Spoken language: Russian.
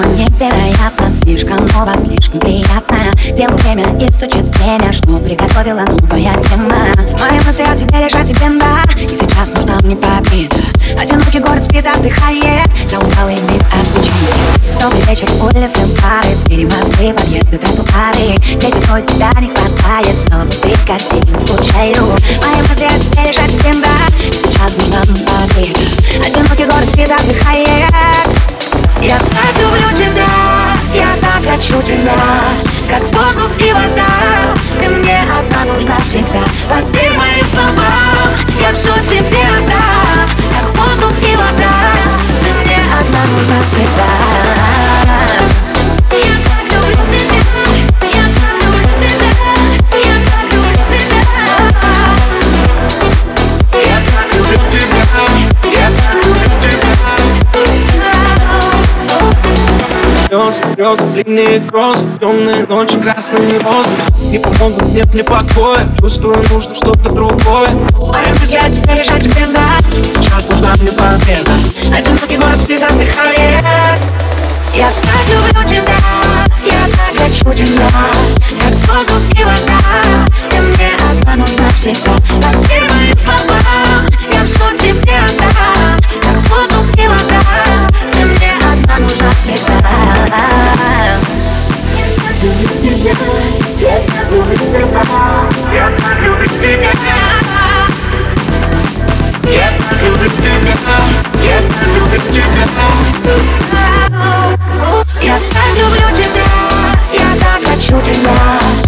знакома невероятно Слишком ново, слишком приятно. Делу время и стучит время Что приготовила новая тема. Мои мысли о тебе лежат тебе да И сейчас нужна мне победа. Одинокий город спит, отдыхает За усталый мир отвечает. Добрый вечер, улицы, пары Двери, мосты, подъезды, тротуары Здесь одной тебя не хватает Снова ты как сильно скучаю. Мои мысли о тебе лежат тебе да И сейчас нужна тебя Как воздух и вода Ты мне одна нужна всегда. Поверь моим словам Я все тебе отдам. Как воздух и вода Ты мне одна нужна всегда слезы, длинные грозы Темные ночи, красные розы. Не помогут, нет мне покоя Чувствую, нужно что-то другое. Мои мысли о тебе лежат тебе да Сейчас нужна мне победа. Одинокий город спит, отдыхает Я так люблю тебя Я так хочу тебя. Как воздух и вода Ты мне одна нужна всегда 对吗